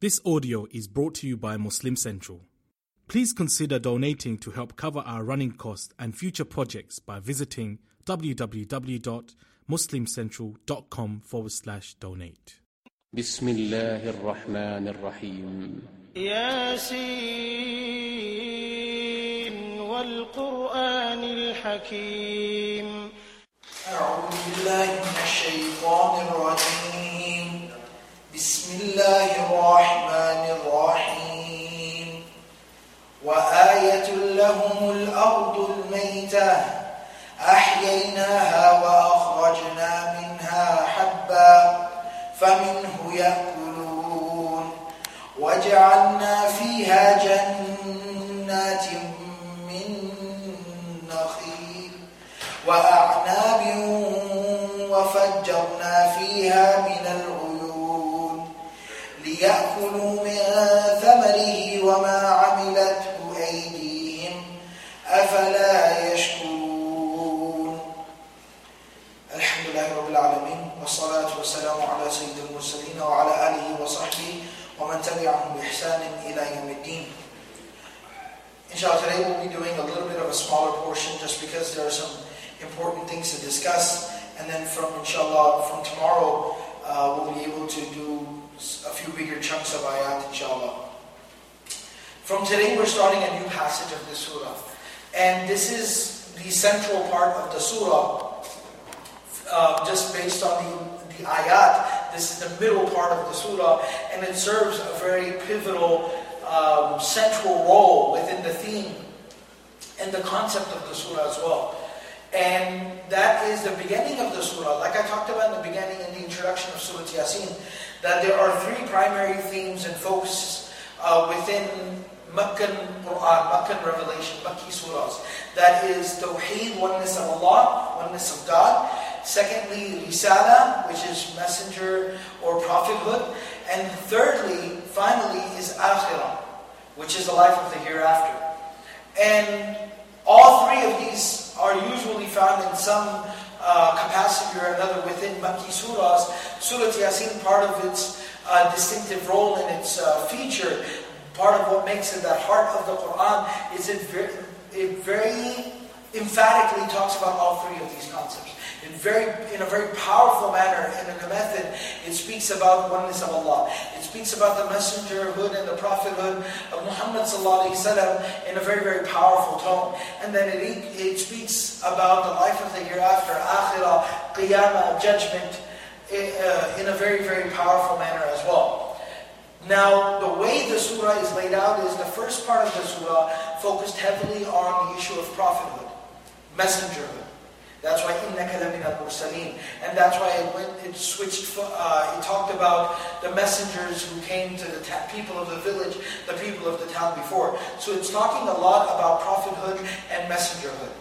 This audio is brought to you by Muslim Central. Please consider donating to help cover our running costs and future projects by visiting www.muslimcentral.com forward slash donate. بسم الله الرحمن الرحيم ياسين والقرآن الحكيم أعوذ بالله من الشيطان الرجيم بسم الله الرحمن الرحيم. وآية لهم الأرض الميتة أحييناها وأخرجنا منها حبا فمنه يأكلون. وجعلنا فيها جنات من نخيل وأعناب وفجرنا فيها من العيون ليأكلوا من starting a new passage of the surah. And this is the central part of the surah, uh, just based on the, the ayat. This is the middle part of the surah, and it serves a very pivotal um, central role within the theme and the concept of the surah as well. And that is the beginning of the surah. Like I talked about in the beginning in the introduction of Surah Yasin, that there are three primary themes and focuses uh, within Meccan Quran, Meccan revelation, Makki surahs. That is Tawheed, oneness of Allah, oneness of God. Secondly, Risala, which is messenger or prophethood. And thirdly, finally, is Akhirah, which is the life of the hereafter. And all three of these are usually found in some uh, capacity or another within Makki surahs. Surah Yasin, part of its uh, distinctive role and its uh, feature, part of what makes it the heart of the Quran, is it very, it very emphatically talks about all three of these concepts. In, very, in a very powerful manner and in a method, it speaks about oneness of Allah. It speaks about the messengerhood and the prophethood of Muhammad Wasallam in a very, very powerful tone. And then it, it speaks about the life of the hereafter, akhirah, qiyamah, judgment, uh, in a very, very powerful manner as well. Now, the way the surah is laid out is the first part of the surah focused heavily on the issue of prophethood, messengerhood. That's why إِنَّكَ لَمِنَ الْمُرْسَلِينَ. And that's why it, went, it switched, uh, it talked about the messengers who came to the ta- people of the village, the people of the town before. So it's talking a lot about prophethood and messengerhood.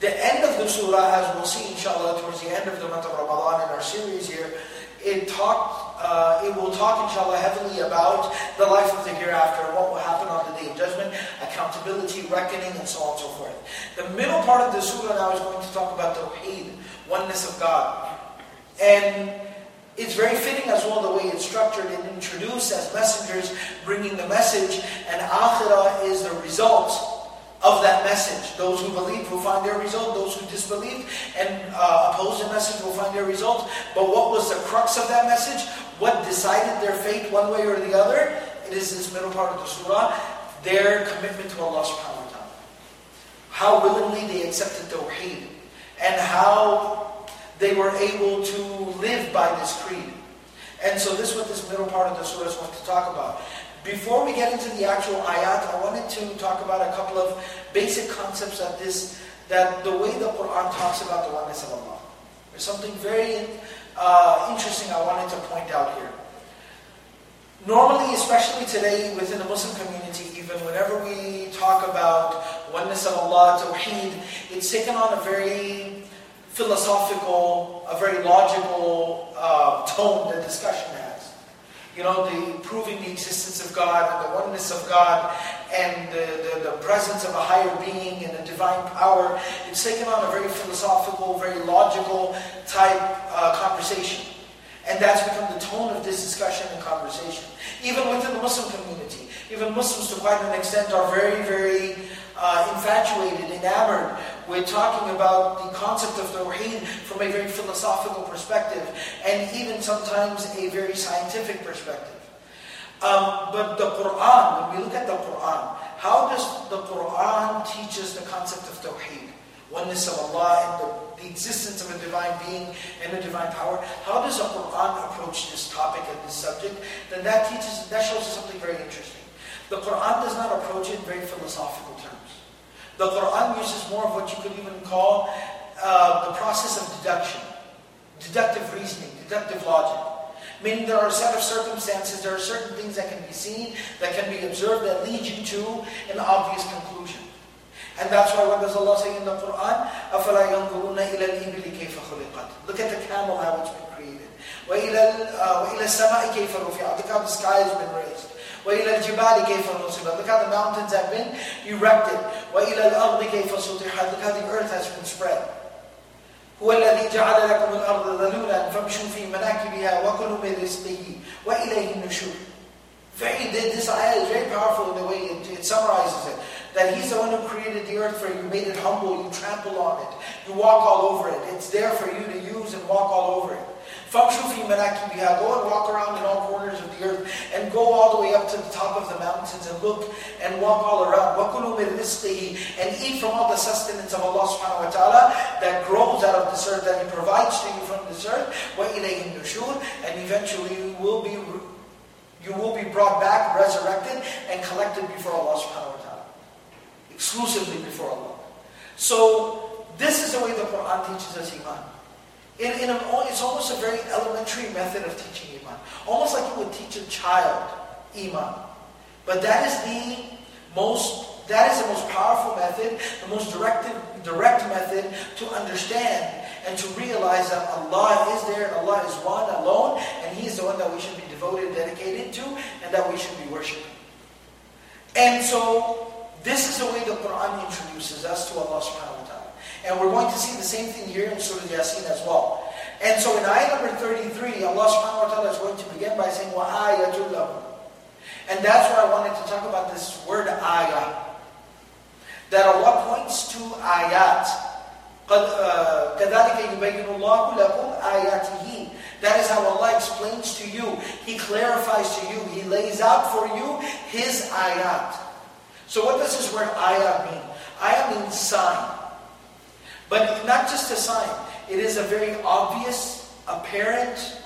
The end of the surah, as we'll see inshallah towards the end of the month of Ramadan in our series here, it uh, it will talk inshallah heavily about the life of the hereafter, what will happen on the day of judgment, accountability, reckoning, and so on and so forth. The middle part of the surah now is going to talk about Tawheed, oneness of God. And it's very fitting as well the way it's structured and introduced as messengers bringing the message, and Akhirah is the result of that message. Those who believe will find their result, those who disbelieve and uh, oppose the message will find their result. But what was the crux of that message? What decided their fate one way or the other? It is this middle part of the surah, their commitment to Allah subhanahu wa ta'ala. How willingly they accepted Tawheed and how they were able to live by this creed. And so this is what this middle part of the surah is going to talk about. Before we get into the actual ayat, I wanted to talk about a couple of basic concepts that this, that the way the Quran talks about the oneness of Allah. There's something very uh, interesting I wanted to point out here. Normally, especially today within the Muslim community, even whenever we talk about oneness of Allah, Tawheed, it's taken on a very philosophical, a very logical uh, tone the discussion you know, the proving the existence of God and the oneness of God and the, the, the, presence of a higher being and a divine power. It's taken on a very philosophical, very logical type uh, conversation. And that's become the tone of this discussion and conversation. Even within the Muslim community, even Muslims to quite an extent are very, very uh, infatuated, enamored with talking about the concept of Tawheed from a very philosophical perspective and even sometimes a very scientific perspective. Um, but the Quran, when we look at the Quran, how does the Quran teach us the concept of Tawheed? Oneness of Allah and the, the existence of a divine being and a divine power. How does the Quran approach this topic and this subject? Then that teaches, that shows us something very interesting. The Quran does not approach it in very philosophical terms. The Quran uses more of what you could even call uh, the process of deduction, deductive reasoning, deductive logic. Meaning there are a set of circumstances, there are certain things that can be seen, that can be observed, that lead you to an obvious conclusion. And that's why what does Allah say in the Quran? أَفَلَا يَنْظُرُونَ إِلَى الْإِبِلِ كَيْفَ خُلِقَتْ Look at the camel, how it's been created. وَإِلَى, uh, وإلى السَّمَاءِ كَيْفَ رُفِعَتْ Look how the sky has been raised. وإلى الجبال كيف نصبت Look how the mountains have been erected. وإلى الأرض كيف سطحت Look how the earth has been spread. هو الذي جعل لكم الأرض ذلولا فامشوا في مناكبها وكلوا من رزقه وإليه النشور very, this ayah is very powerful in the way it, it, summarizes it. That He's the one who created the earth for you, made it humble, you trample on it, you walk all over it. It's there for you to use and walk all over it. فَامْشُوا فِي مَنَاكِبِهَا Go and walk around in all corners of the earth and go all the way up to the top of the mountains and look and walk all around. وَكُلُوا مِنْ رِزْقِهِ And eat from all the sustenance of Allah subhanahu wa ta'ala that grows out of this earth, that He provides to you from this earth. وَإِلَيْهِ النُّشُورِ And eventually you will be you will be brought back, resurrected, and collected before Allah subhanahu wa ta'ala. Exclusively before Allah. So, this is the way the Quran teaches us Iman. In, in an, it's almost a very elementary method of teaching Iman. Almost like you would teach a child Iman. But that is the most that is the most powerful method, the most direct, direct method to understand and to realize that Allah is there and Allah is one alone, and He is the one that we should be devoted, dedicated to, and that we should be worshiping. And so, this is the way the Quran introduces us to Allah subhanahu. And we're going to see the same thing here in Surah Yasin as well. And so in ayah number 33, Allah subhanahu wa ta'ala is going to begin by saying, وَآيَةٌ لَهُمْ And that's why I wanted to talk about this word ayah that Allah points to ayat. كَذَلِكَ يُبَيِّنُ اللَّهُ لَكُمْ آيَاتِهِ That is how Allah explains to you. He clarifies to you. He lays out for you His ayat. So what does this word ayat mean? Ayat means sign. But not just a sign. It is a very obvious, apparent,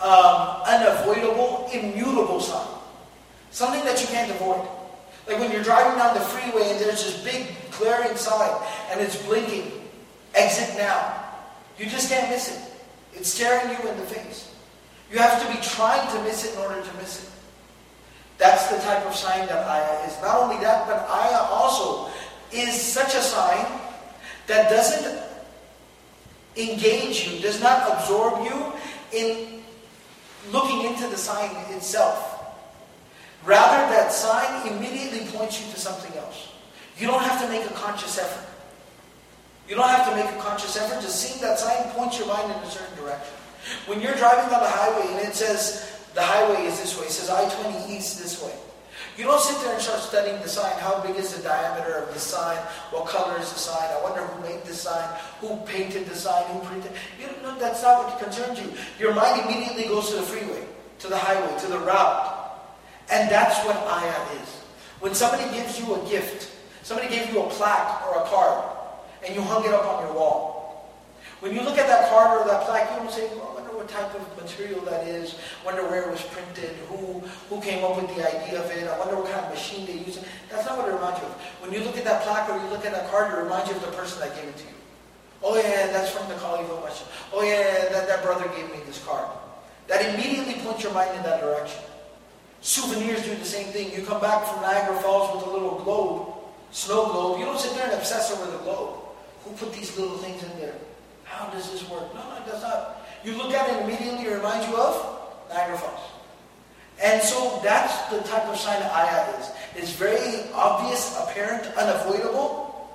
um, unavoidable, immutable sign. Something that you can't avoid. Like when you're driving down the freeway and there's this big glaring sign and it's blinking, exit now. You just can't miss it. It's staring you in the face. You have to be trying to miss it in order to miss it. That's the type of sign that ayah is. Not only that, but ayah also is such a sign that doesn't engage you, does not absorb you in looking into the sign itself. Rather, that sign immediately points you to something else. You don't have to make a conscious effort. You don't have to make a conscious effort. Just seeing that sign points your mind in a certain direction. When you're driving on the highway and it says the highway is this way, it says I-20 east this way. You don't sit there and start studying the sign. How big is the diameter of the sign? What color is the sign? I wonder who made the sign, who painted the sign, who printed. It. You know, that's not what concerns you. Your mind immediately goes to the freeway, to the highway, to the route. And that's what ayah is. When somebody gives you a gift, somebody gave you a plaque or a card, and you hung it up on your wall. When you look at that card or that plaque, you don't say, wonder what type of material that is, wonder where it was printed, who, who came up with the idea of it, I wonder what kind of machine they use. That's not what it reminds you of. When you look at that plaque or you look at that card, it reminds you of the person that gave it to you. Oh yeah, that's from the of Masjid. Oh yeah, that, that brother gave me this card. That immediately puts your mind in that direction. Souvenirs do the same thing. You come back from Niagara Falls with a little globe, snow globe. You don't sit there and obsess over the globe. Who put these little things in there? How does this work? No, no, it does not. You look at it immediately, it reminds you of Niagara Falls. And so that's the type of sign that ayah is. It's very obvious, apparent, unavoidable.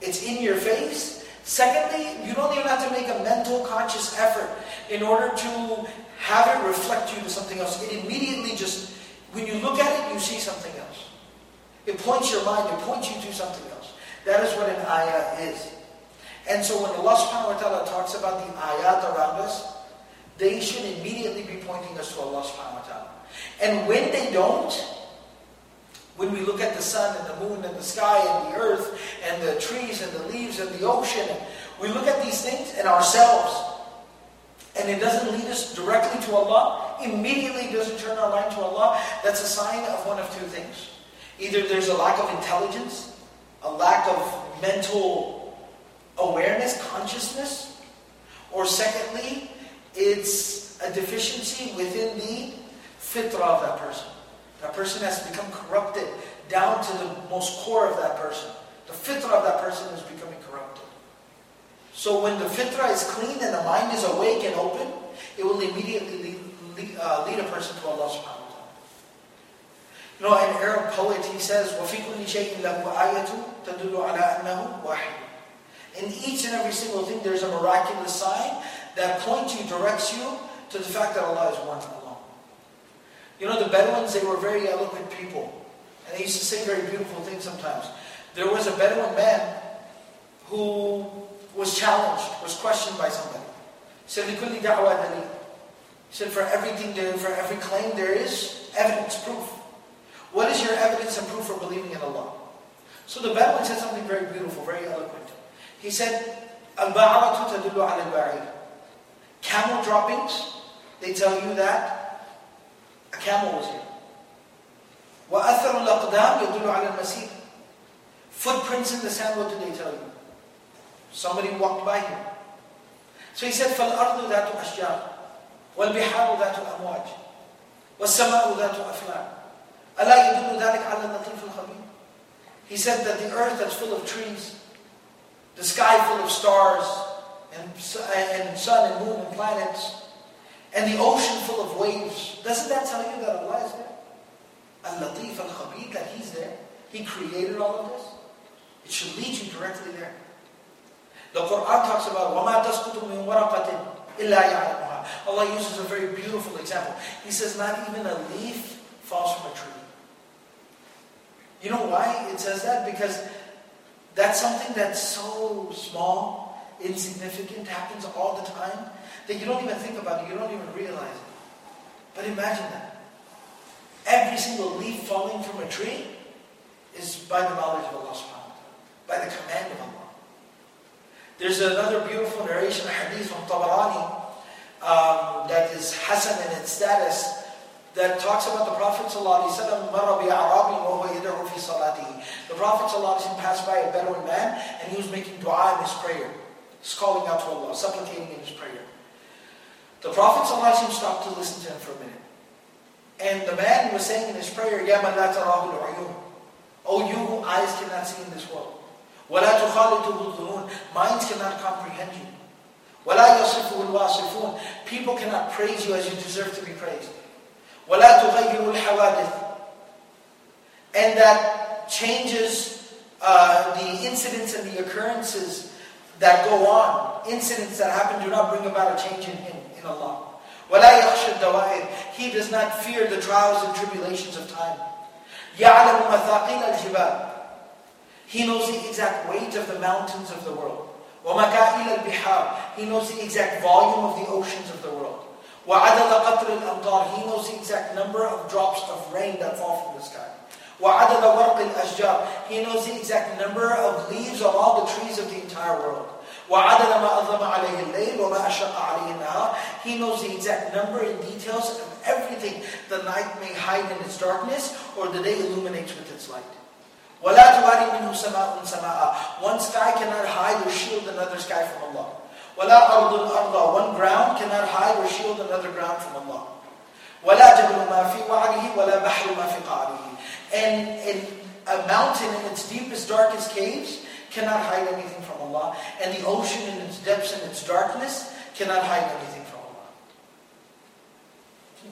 It's in your face. Secondly, you don't even have to make a mental, conscious effort in order to have it reflect you to something else. It immediately just When you look at it, you see something else. It points your mind, it points you to something else. That is what an ayah is. And so when Allah subhanahu wa ta'ala talks about the ayat around us, they should immediately be pointing us to Allah subhanahu wa ta'ala. And when they don't, when we look at the sun and the moon and the sky and the earth and the trees and the leaves and the ocean, we look at these things and ourselves, and it doesn't lead us directly to Allah, immediately doesn't turn our mind to Allah, that's a sign of one of two things. Either there's a lack of intelligence, a lack of mental awareness, consciousness, or secondly, it's a deficiency within the fitrah of that person. That person has become corrupted down to the most core of that person. The fitrah of that person is becoming corrupted. So when the fitrah is clean and the mind is awake and open, it will immediately lead, lead, uh, lead a person to Allah subhanahu wa ta'ala. You know, an Arab poet, he says, وَفِي كُلِّ شَيْءٍ لَهُ آيَةٌ تَدُلُّ عَلَىٰ أَنَّهُ وَاحِدٌ In each and every single thing, there's a miraculous sign that points you, directs you to the fact that Allah is one. You know, the Bedouins, they were very eloquent people. And they used to say very beautiful things sometimes. There was a Bedouin man who was challenged, was questioned by somebody. He said, لِكُلِّ دَعْوَى دَلِيلٌ He said, for everything, there, for every claim, there is evidence, proof. What is your evidence and proof for believing in Allah? So the Bedouin said something very beautiful, very eloquent. He said, الْبَعَرَةُ تَدُلُّ عَلَى الْبَعِيرِ Camel droppings, they tell you that a camel was here. وَأَثَرُ الْأَقْدَامِ يَدُلُّ عَلَى الْمَسِيرِ Footprints in the sand, what do they tell you? Somebody walked by him. So he said, فَالْأَرْضُ ذَاتُ أَشْجَارٍ وَالْبِحَارُ ذَاتُ أَمْوَاجٍ وَالسَّمَاءُ ذَاتُ أَفْلَاقٍ أَلَا يَدُلُّ ذَلِكَ عَلَى اللَّطِيفِ الْخَبِيرِ He said that the earth that's full of trees, the sky full of stars, and, and sun and moon and planets, and the ocean full of waves. Doesn't that tell you that Allah is there? Al-Latif al-Khabir, that He's there. He created all of this. It should lead you directly there. The Quran talks about وَمَا تَسْقُطُ مِنْ وَرَقَةٍ إِلَّا يَعْلَمُهَا Allah uses a very beautiful example. He says, not even a leaf falls from a tree. You know why it says that? Because that's something that's so small, insignificant, happens all the time, that you don't even think about it, you don't even realize it. But imagine that. Every single leaf falling from a tree is by the knowledge of Allah subhanahu wa ta'ala, by the command of Allah. There's another beautiful narration, a hadith from Tabarani, um, that is Hasan in its status, that talks about the Prophet ﷺ, The Prophet ﷺ passed by a Bedouin man and he was making dua in his prayer. He's calling out to Allah, supplicating in his prayer. The Prophet ﷺ stopped to listen to him for a minute. And the man was saying in his prayer, Ya man la tarahu O you who eyes cannot see in this world. وَلَا تُخَالِطُهُ الظُّنُونَ Minds cannot comprehend you. وَلَا يَصِفُهُ الْوَاصِفُونَ People cannot praise you as you deserve to be praised. وَلَا تُغَيِّرُ الْحَوَادِثِ And that changes uh, the incidents and the occurrences that go on. Incidents that happen do not bring about a change in him in Allah. وَلَا يَخْشَ الدَّوَائِرِ He does not fear the trials and tribulations of time. يَعْلَمُ مَثَاقِيلَ الْجِبَالِ He knows the exact weight of the mountains of the world. وَمَكَائِلَ الْبِحَارِ He knows the exact volume of the oceans of the world. وَعَدَلَ قَطْرِ الْأَمْطَارِ He knows the exact number of drops of rain that fall from the sky. وَعَدَلَ وَرْقِ الْأَشْجَارِ He knows the exact number of leaves of all the trees of the entire world. وَعَدَدَ مَا أَظْلَمَ عَلَيْهِ اللَّيْلِ وَمَا أَشَقَّ عَلَيْهِ النَّهَارِ He knows the exact number and details of everything the night may hide in its darkness or the day illuminates with its light. وَلَا تُوَارِي مِنْهُ سَمَاءٌ سَمَاءً One sky cannot hide or shield another sky from Allah. وَلَا أَرْضٌ أَرْضًا One ground cannot hide or shield another ground from Allah. وَلَا جَبْلُ مَا فِي وَعْرِهِ وَلَا بَحْرُ مَا فِي قَعْرِهِ And in a mountain in its deepest, darkest caves cannot hide anything from Allah, and the ocean in its depths and its darkness cannot hide anything from Allah.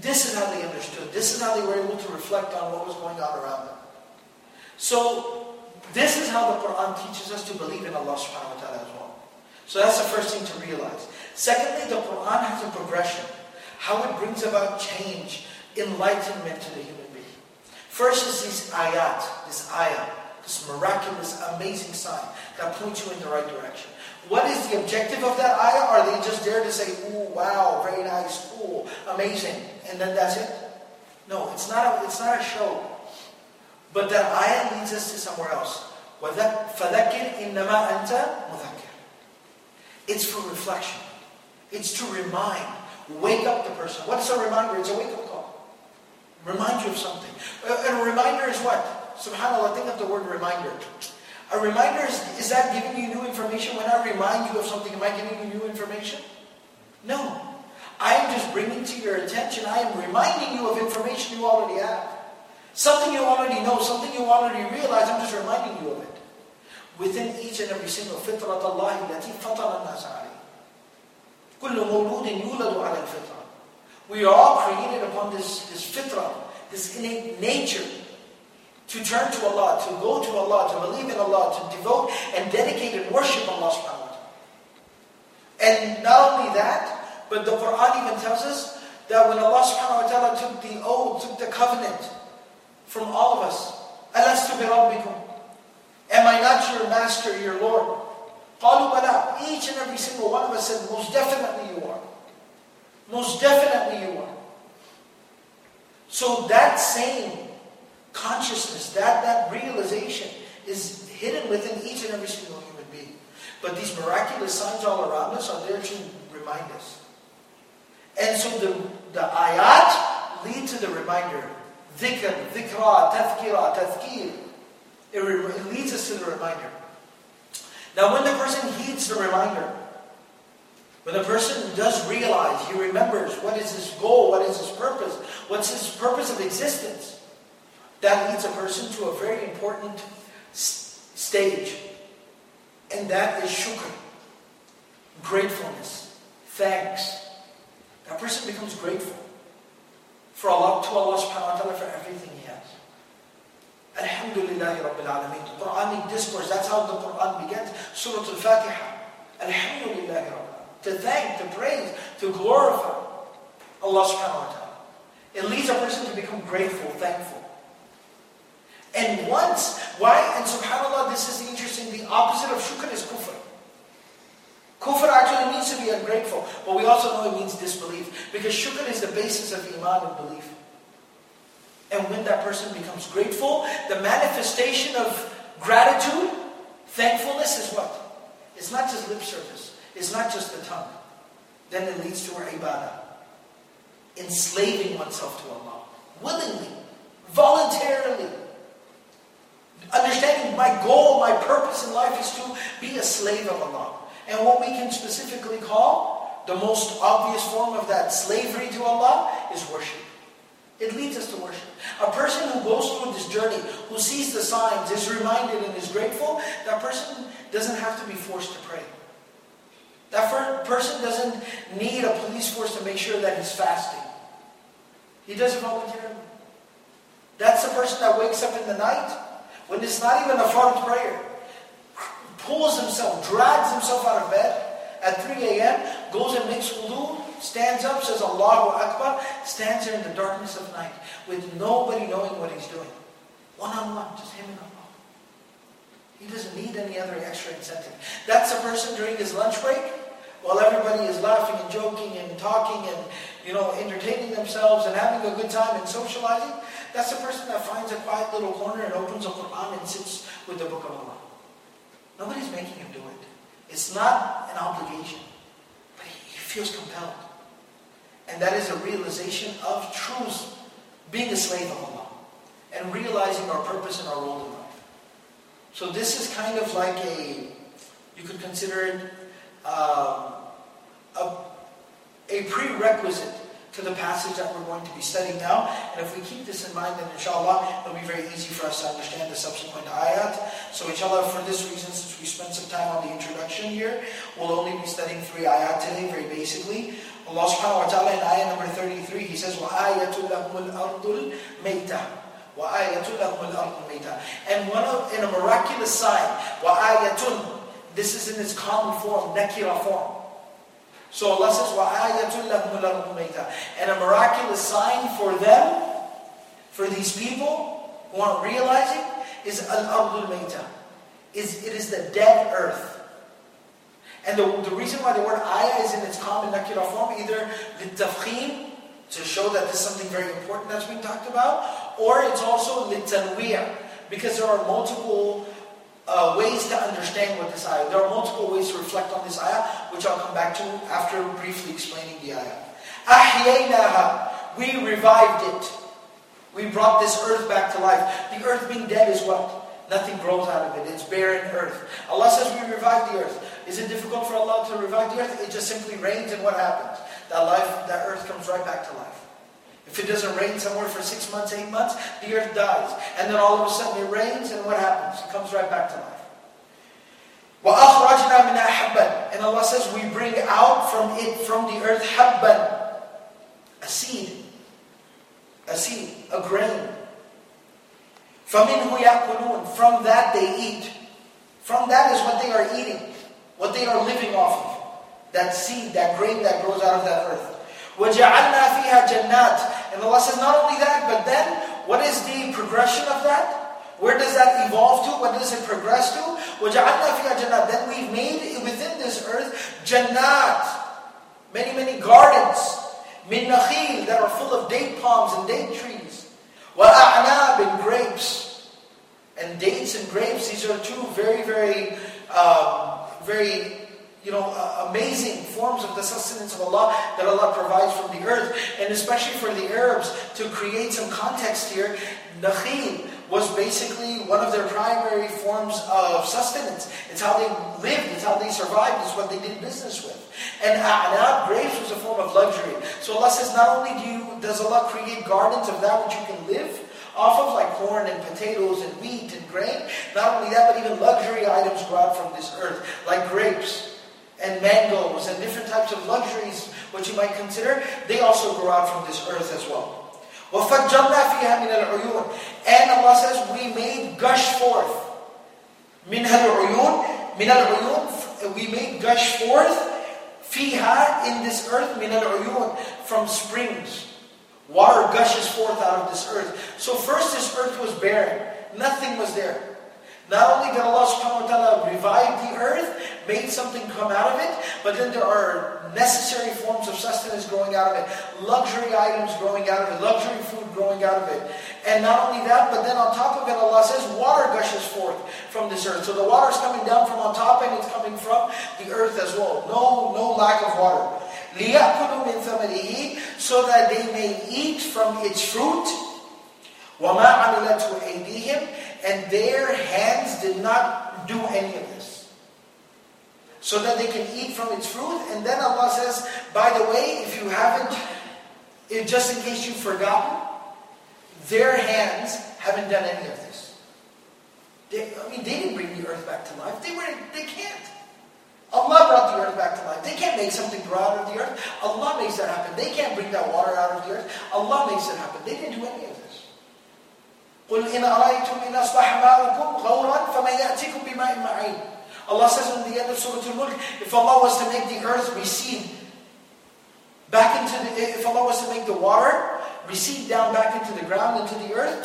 This is how they understood. This is how they were able to reflect on what was going on around them. So, this is how the Quran teaches us to believe in Allah subhanahu wa ta'ala as well. So that's the first thing to realize. Secondly, the Quran has a progression. How it brings about change, enlightenment to the human being. First is this ayat, this ayah, this miraculous, amazing sign that points you in the right direction. What is the objective of that ayah? Are they just there to say, ooh, wow, very nice, cool, amazing, and then that's it? No, it's not a, it's not a show. But that ayah leads us to somewhere else. فَذَكِّرْ إِنَّمَا أَنْتَ مُذَكِّرْ it's for reflection. It's to remind. Wake up the person. What's a reminder? It's a wake-up call. Remind you of something. And a reminder is what? SubhanAllah, think of the word reminder. A reminder is, is that giving you new information? When I remind you of something, am I giving you new information? No. I am just bringing to your attention, I am reminding you of information you already have. Something you already know, something you already realize, I'm just reminding you of it Within each and every single fitrat Allah التي فطر الناس عليه. كل مولود يولد على الفطرة. We are all created upon this, this fitrah, this innate nature to turn to Allah, to go to Allah, to believe in Allah, to devote and dedicate and worship Allah subhanahu wa ta'ala. And not only that, but the Quran even tells us that when Allah subhanahu wa ta'ala took the oath, took the covenant from all of us, Alastu bi rabbikum? Am I not your master, your Lord? قالوا بلى. Each and every single one of us said, most definitely you are. Most definitely you are. So that same consciousness, that, that realization is hidden within each and every single human being. But these miraculous signs all around us are there to remind us. And so the, the ayat lead to the reminder. Dhikr, dhikra, tazkira, tazkir. It, it leads us to the reminder. Now when the person heeds the reminder, when the person does realize, he remembers what is his goal, what is his purpose, what's his purpose of existence, that leads a person to a very important stage, and that is shukr, gratefulness, thanks. That person becomes grateful for Allah, to Allah subhanahu wa ta'ala for everything he has. Alhamdulillah Rabbil Alameen. The Quranic discourse, that's how the Quran begins. Surah Al-Fatiha. Alhamdulillah Rabbil To thank, to praise, to glorify Allah subhanahu wa ta'ala. It leads a person to become grateful, thankful. And once, why? And subhanAllah, this is interesting, the opposite of shukr is kufr. Kufr actually means to be ungrateful, but we also know it means disbelief. Because shukr is the basis of iman and belief. And when that person becomes grateful, the manifestation of gratitude, thankfulness is what? It's not just lip service. It's not just the tongue. Then it leads to our ibadah. Enslaving oneself to Allah. Willingly. Voluntarily. Understanding my goal, my purpose in life is to be a slave of Allah. And what we can specifically call the most obvious form of that slavery to Allah is worship. It leads us to worship. A person who goes through this journey, who sees the signs, is reminded and is grateful, that person doesn't have to be forced to pray. That person doesn't need a police force to make sure that he's fasting. He does it voluntarily. That's the person that wakes up in the night when it's not even a fard prayer, pulls himself, drags himself out of bed at 3 a.m., goes and makes wudu, stands up, says Allahu Akbar, stands there in the darkness of night with nobody knowing what he's doing. One on one, just him and Allah. He doesn't need any other extra incentive. That's a person during his lunch break, while everybody is laughing and joking and talking and you know entertaining themselves and having a good time and socializing. That's the person that finds a quiet little corner and opens the Quran and sits with the Book of Allah. Nobody's making him do it. It's not an obligation, but he feels compelled. And that is a realization of truth, being a slave of Allah, and realizing our purpose and our role in life. So this is kind of like a, you could consider it um, a, a prerequisite to the passage that we're going to be studying now. And if we keep this in mind, then inshallah, it'll be very easy for us to understand the subsequent ayat. So inshallah, for this reason, since we spent some time on the introduction here, we'll only be studying three ayat today, very basically. Allah subhanahu wa ta'ala in ayah number 33, He says, وَآيَةُ لَهُمُ الْأَرْضُ الْمَيْتَةِ وَآيَةُ لَهُمُ الْأَرْضُ الْمَيْتَةِ And one of, in a miraculous sign, وَآيَةٌ This is in its common form, nakira form. So Allah says, وَآيَةٌ لَهُمُ And a miraculous sign for them, for these people, who aren't realizing, is al-ardul mayta. Is it is the dead earth. And the, the reason why the word ayah is in its common nakira form, either litafkhim, to show that this is something very important that's being talked about, or it's also litanwiyah, because there are multiple uh, ways to understand what this ayah. There are multiple ways to reflect on this ayah, which I'll come back to after briefly explaining the ayah. Ahyaynaha, we revived it. We brought this earth back to life. The earth being dead is what? Nothing grows out of it. It's barren earth. Allah says we revive the earth. Is it difficult for Allah to revive the earth? It just simply rains and what happens? That life, that earth comes right back to life. If it doesn't rain somewhere for six months, eight months, the earth dies. And then all of a sudden it rains and what happens? It comes right back to life. وَأَخْرَجْنَا مِنَا حَبًّا And Allah says we bring out from it, from the earth, habban, a seed. A seed, a grain. فَمِنْهُ يَأْكُلُونَ From that they eat. From that is what they are eating. What they are living off of. That seed, that grain that grows out of that earth. وَجَعَلْنَا فِيهَا جَنَّاتٍ and Allah says, not only that, but then what is the progression of that? Where does that evolve to? What does it progress to? Then we've made within this earth jannat, many, many gardens, min that are full of date palms and date trees, wa and grapes. And dates and grapes, these are two very, very, um, very you know, uh, amazing forms of the sustenance of Allah that Allah provides from the earth. And especially for the Arabs, to create some context here, nakhil was basically one of their primary forms of sustenance. It's how they lived, it's how they survived, it's what they did business with. And a'nab, grapes, was a form of luxury. So Allah says, not only do you, does Allah create gardens of that which you can live, off of like corn and potatoes and wheat and grain. Not only that, but even luxury items out from this earth, like grapes and mangoes and different types of luxuries, what you might consider, they also grow out from this earth as well. وَفَجَّرْنَا فِيهَا مِنَ الْعُيُونِ And Allah says, we made gush forth. مِنْهَا الْعُيُونِ مِنَ الْعُيُونِ We made gush forth فِيهَا in this earth مِنَ الْعُيُونِ From springs. Water gushes forth out of this earth. So first this earth was barren. Nothing was there. Not only did Allah subhanahu wa ta'ala revive the earth, made something come out of it, but then there are necessary forms of sustenance growing out of it, luxury items growing out of it, luxury food growing out of it. And not only that, but then on top of it, Allah says water gushes forth from this earth. So the water is coming down from on top and it's coming from the earth as well. No, no lack of water. لِيَأْكُلُوا مِنْ ثَمَرِهِ So that they may eat from its fruit. وَمَا عَمِلَتْهُ أَيْدِيهِمْ and their hands did not do any of this. So that they can eat from its fruit. And then Allah says, by the way, if you haven't, if just in case you've forgotten, their hands haven't done any of this. They, I mean, they didn't bring the earth back to life. They were, they can't. Allah brought the earth back to life. They can't make something grow out of the earth. Allah makes that happen. They can't bring that water out of the earth. Allah makes it happen. They didn't do any of this. قل إن أرأيتم إن أصبح ماؤكم غورا فمن يأتيكم بماء معين Allah says in the end of Surah Al-Mulk, if Allah was to make the earth recede back into the, if Allah was to make the water recede down back into the ground, into the earth,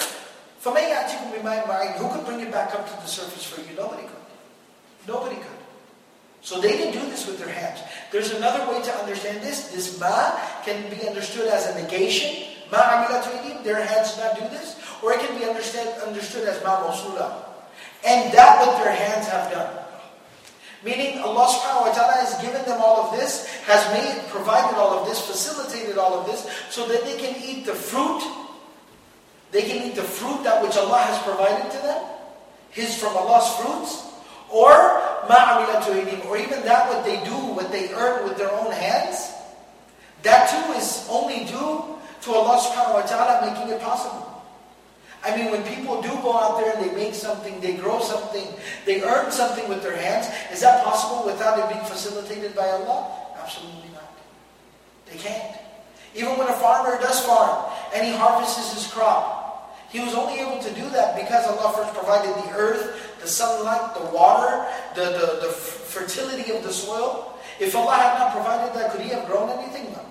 فَمَنْ يَأْتِكُمْ بِمَاءٍ مَعِينٍ Who could bring it back up to the surface for you? Nobody could. Nobody could. So they didn't do this with their hands. There's another way to understand this. This ma can be understood as a negation. Ma amilatu their hands did not do this. Or it can be understood, understood as ma'musula. And that what their hands have done. Meaning Allah subhanahu wa ta'ala has given them all of this, has made, provided all of this, facilitated all of this, so that they can eat the fruit. They can eat the fruit that which Allah has provided to them. His from Allah's fruits. Or or even that what they do, what they earn with their own hands. That too is only due to Allah subhanahu wa ta'ala making it possible. I mean, when people do go out there and they make something, they grow something, they earn something with their hands, is that possible without it being facilitated by Allah? Absolutely not. They can't. Even when a farmer does farm and he harvests his crop, he was only able to do that because Allah first provided the earth, the sunlight, the water, the, the, the fertility of the soil. If Allah had not provided that, could he have grown anything? No.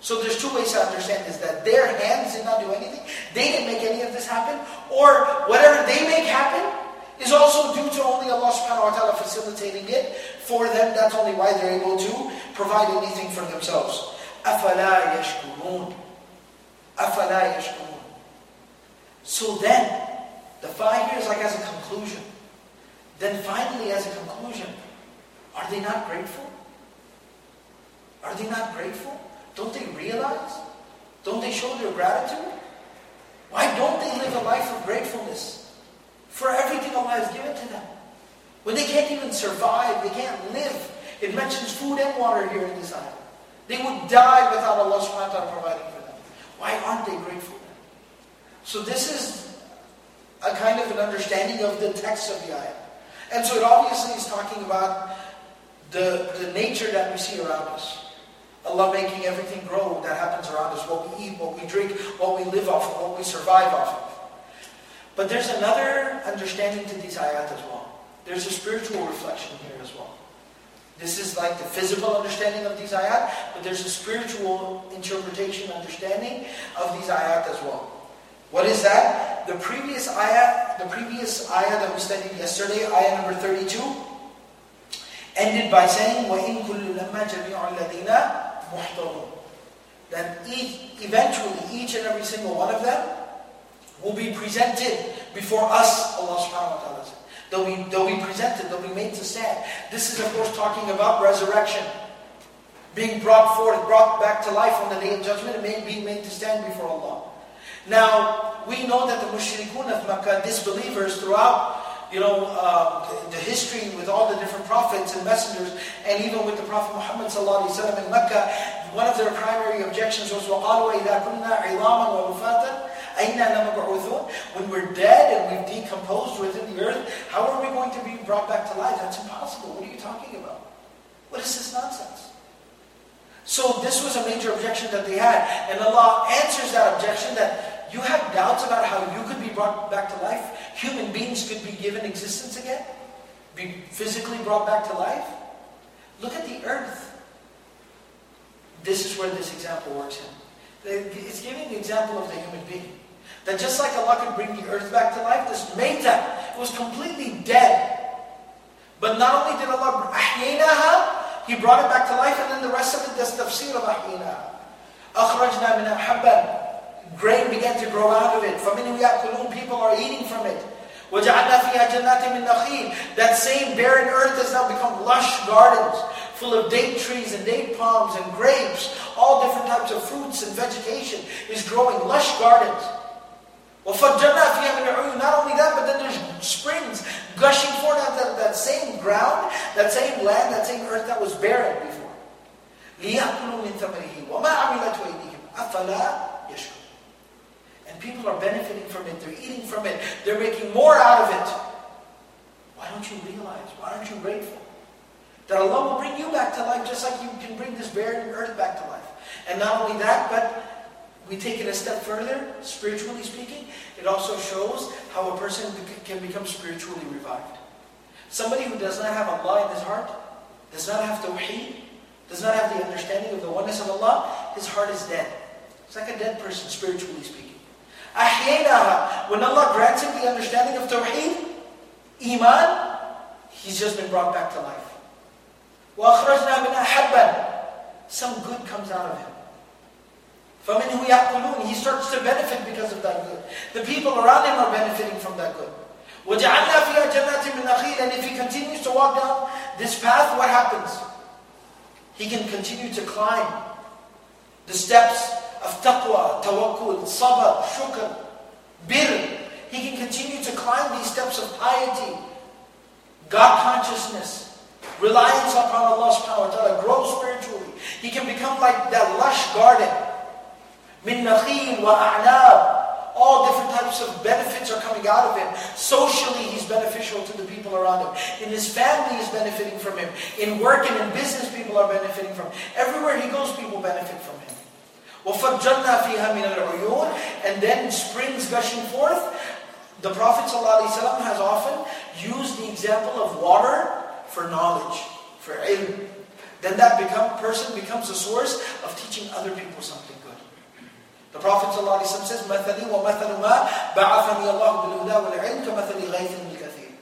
So there's two ways to understand this, that their hands did not do anything, they didn't make any of this happen, or or whatever they make happen is also due to only Allah subhanahu wa ta'ala facilitating it for them. That's only why they're able to provide anything for themselves. أَفَلَا يَشْكُرُونَ أَفَلَا يَشْكُرُونَ So then, the five years like as a conclusion. Then finally as a conclusion, are they not grateful? Are they not grateful? Don't they realize? Don't they show their gratitude? Why don't they live a life of gratefulness for everything Allah has given to them? When they can't even survive, they can't live. It mentions food and water here in this ayah. They would die without Allah subhanahu wa ta'ala providing for them. Why aren't they grateful? So this is a kind of an understanding of the text of the ayah. And so it obviously is talking about the, the nature that we see around us. Allah making everything grow that happens around us, what we eat, what we drink, what we live off of, what we survive off of. But there's another understanding to these ayat as well. There's a spiritual reflection here as well. This is like the physical understanding of these ayat, but there's a spiritual interpretation, understanding of these ayat as well. What is that? The previous ayat, the previous ayat that we studied yesterday, ayah number 32, ended by saying, وَإِن كُلُّ لَمَّا جَمِيعُ الَّذِينَ muhdarun. Then each, eventually each and every single one of them will be presented before us, Allah subhanahu wa ta'ala. They'll be, they'll be presented, they'll be made to stand. This is of course talking about resurrection. Being brought forth, brought back to life on the day of judgment and being made to stand before Allah. Now, we know that the mushrikun of Makkah, disbelievers throughout you know, uh, the, the, history with all the different prophets and messengers, and even with the Prophet Muhammad in Mecca, one of their primary objections was, وَقَالُوا إِذَا كُنَّا عِظَامًا وَرُفَاتًا When we're dead and we've decomposed within the earth, how are we going to be brought back to life? That's impossible. What are you talking about? What is this nonsense? So this was a major objection that they had. And Allah answers that objection that you have doubts about how you could be brought back to life? Human beings could be given existence again? Be physically brought back to life? Look at the earth. This is where this example works in. It's giving the example of the human being. That just like Allah could bring the earth back to life, this meta, it was completely dead. But not only did Allah ahyaynaha, He brought it back to life, and then the rest of it, that's tafsir of ahyaynaha. أخرجنا منها حبا Grain began to grow out of it. فَمِنْهُ يَأْكُلُونَ People are eating from it. وَجَعَلْنَا فِيهَا جَنَّاتٍ مِّن نَخِيلٍ That same barren earth has now become lush gardens full of date trees and date palms and grapes. All different types of fruits and vegetation is growing. Lush gardens. وَفَجَّرْنَا فِيهَا مِنْ عُيُونٍ Not only that, but then there's springs gushing forth out that, that same ground, that same land, that same earth that was barren before. لِيَأْكُلُوا مِنْ ثَمَرِهِ وَمَا عَمِلَتْ أَيْدِيهِمْ أَفَلَا and people are benefiting from it, they're eating from it, they're making more out of it. Why don't you realize? Why aren't you grateful? That Allah will bring you back to life just like you can bring this barren earth back to life. And not only that, but we take it a step further, spiritually speaking, it also shows how a person can become spiritually revived. Somebody who does not have Allah in his heart, does not have tawheed, does not have the understanding of the oneness of Allah, his heart is dead. It's like a dead person, spiritually speaking. أحييناها. When Allah grants him the understanding of Tawheed, Iman, he's just been brought back to life. وأخرجنا منها حبا. Some good comes out of him. فَمِنْهُ يَأْكُلُونَ He starts to benefit because of that good. The people around him are benefiting from that good. وَجَعَلْنَا فِيهَا جَنَّاتٍ مِّن نَخِيلٍ And if he continues to walk down this path, what happens? He can continue to climb the steps of taqwa, tawakkul, sabr, shukr, bir. He can continue to climb these steps of piety, God consciousness, reliance upon Allah subhanahu wa ta'ala, grow spiritually. He can become like that lush garden. Min nakhil wa a'nab. All different types of benefits are coming out of him. Socially, he's beneficial to the people around him. In his family, he's benefiting from him. In work and in business, people are benefiting from him. Everywhere he goes, people benefit from him. وَفَجَّرْنَا فِيهَا مِنَ الْعُيُونِ And then springs gushing forth. The Prophet ﷺ has often used the example of water for knowledge, for ilm. Then that become, person becomes a source of teaching other people something good. The Prophet ﷺ says, مَثَلِي وَمَثَلُ مَا بَعَثَنِي اللَّهُ بِالْهُدَى وَالْعِلْمِ كَمَثَلِ غَيْثٍ الْكَثِيرِ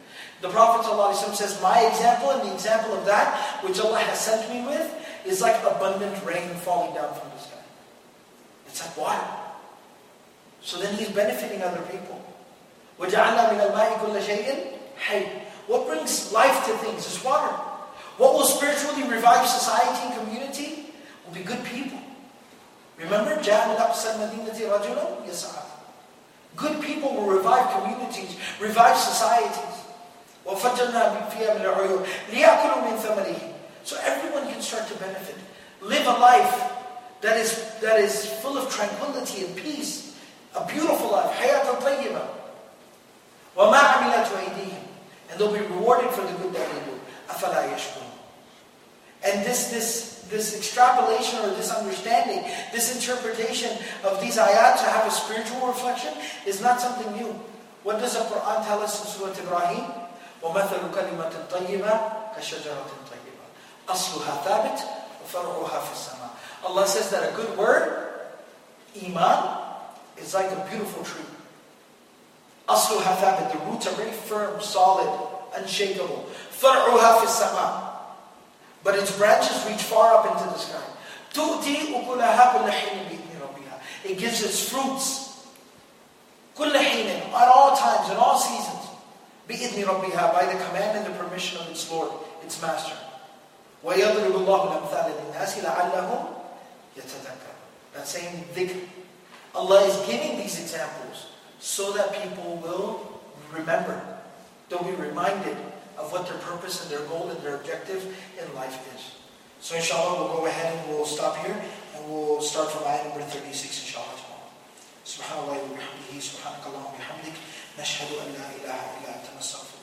The Prophet ﷺ says, my example and the example of that which Allah has sent me with is like abundant rain falling down from the sky. It's like water. So then he's benefiting other people. وَجَعَلْنَا مِنَ الْمَاءِ كُلَّ شَيْءٍ حَيٍّ What brings life to things is water. What will spiritually revive society and community will be good people. Remember, جَاءَ مِنْ أَقْصَى الْمَدِينَةِ رَجُلٌ يَسْعَى Good people will revive communities, revive societies. وَفَجَّرْنَا فِيهَا مِنَ الْعُيُونِ لِيَأْكُلُوا مِنْ ثَمَرِهِ So everyone can start to benefit. Live a life that is, that is full of tranquility and peace. A beautiful life. حَيَاةً طَيِّبًا وَمَا عَمِلَتْ أَيْدِيهِمْ And they'll be rewarded for the good that they do. أَفَلَا يَشْكُرُونَ And this, this, this extrapolation or this understanding, this interpretation of these ayat to have a spiritual reflection is not something new. What does the Quran tell us in Surah Ibrahim? وَمَثَلُ كَلِمَةٍ طَيِّبَةٍ كَشَجَرَةٍ طَيِّبَةٍ أَصْلُهَا ثَابِتٌ وَفَرْعُهَا فِي السَّمَاءِ Allah says that a good word, iman, is like a beautiful tree. أصلها ثابت. The roots are very firm, solid, unshakable. فرعها في السماء. But its branches reach far up into the sky. تؤتي أكلها كل حين بإذن ربها. It gives its fruits. كل حين, at all times, in all seasons. بإذن ربها, by the command and the permission of its Lord, its Master. ويضرب الله الأمثال للناس لعلهم يتذكر. That same dhikr. Allah is giving these examples so that people will remember. They'll be reminded of what their purpose and their goal and their objective in life is. So inshallah, we'll go ahead and we'll stop here and we'll start from ayah number 36 inshallah tomorrow. سبحان الله وبحمده سبحانك اللهم وبحمدك نشهد أن لا إله إلا أنت نستغفرك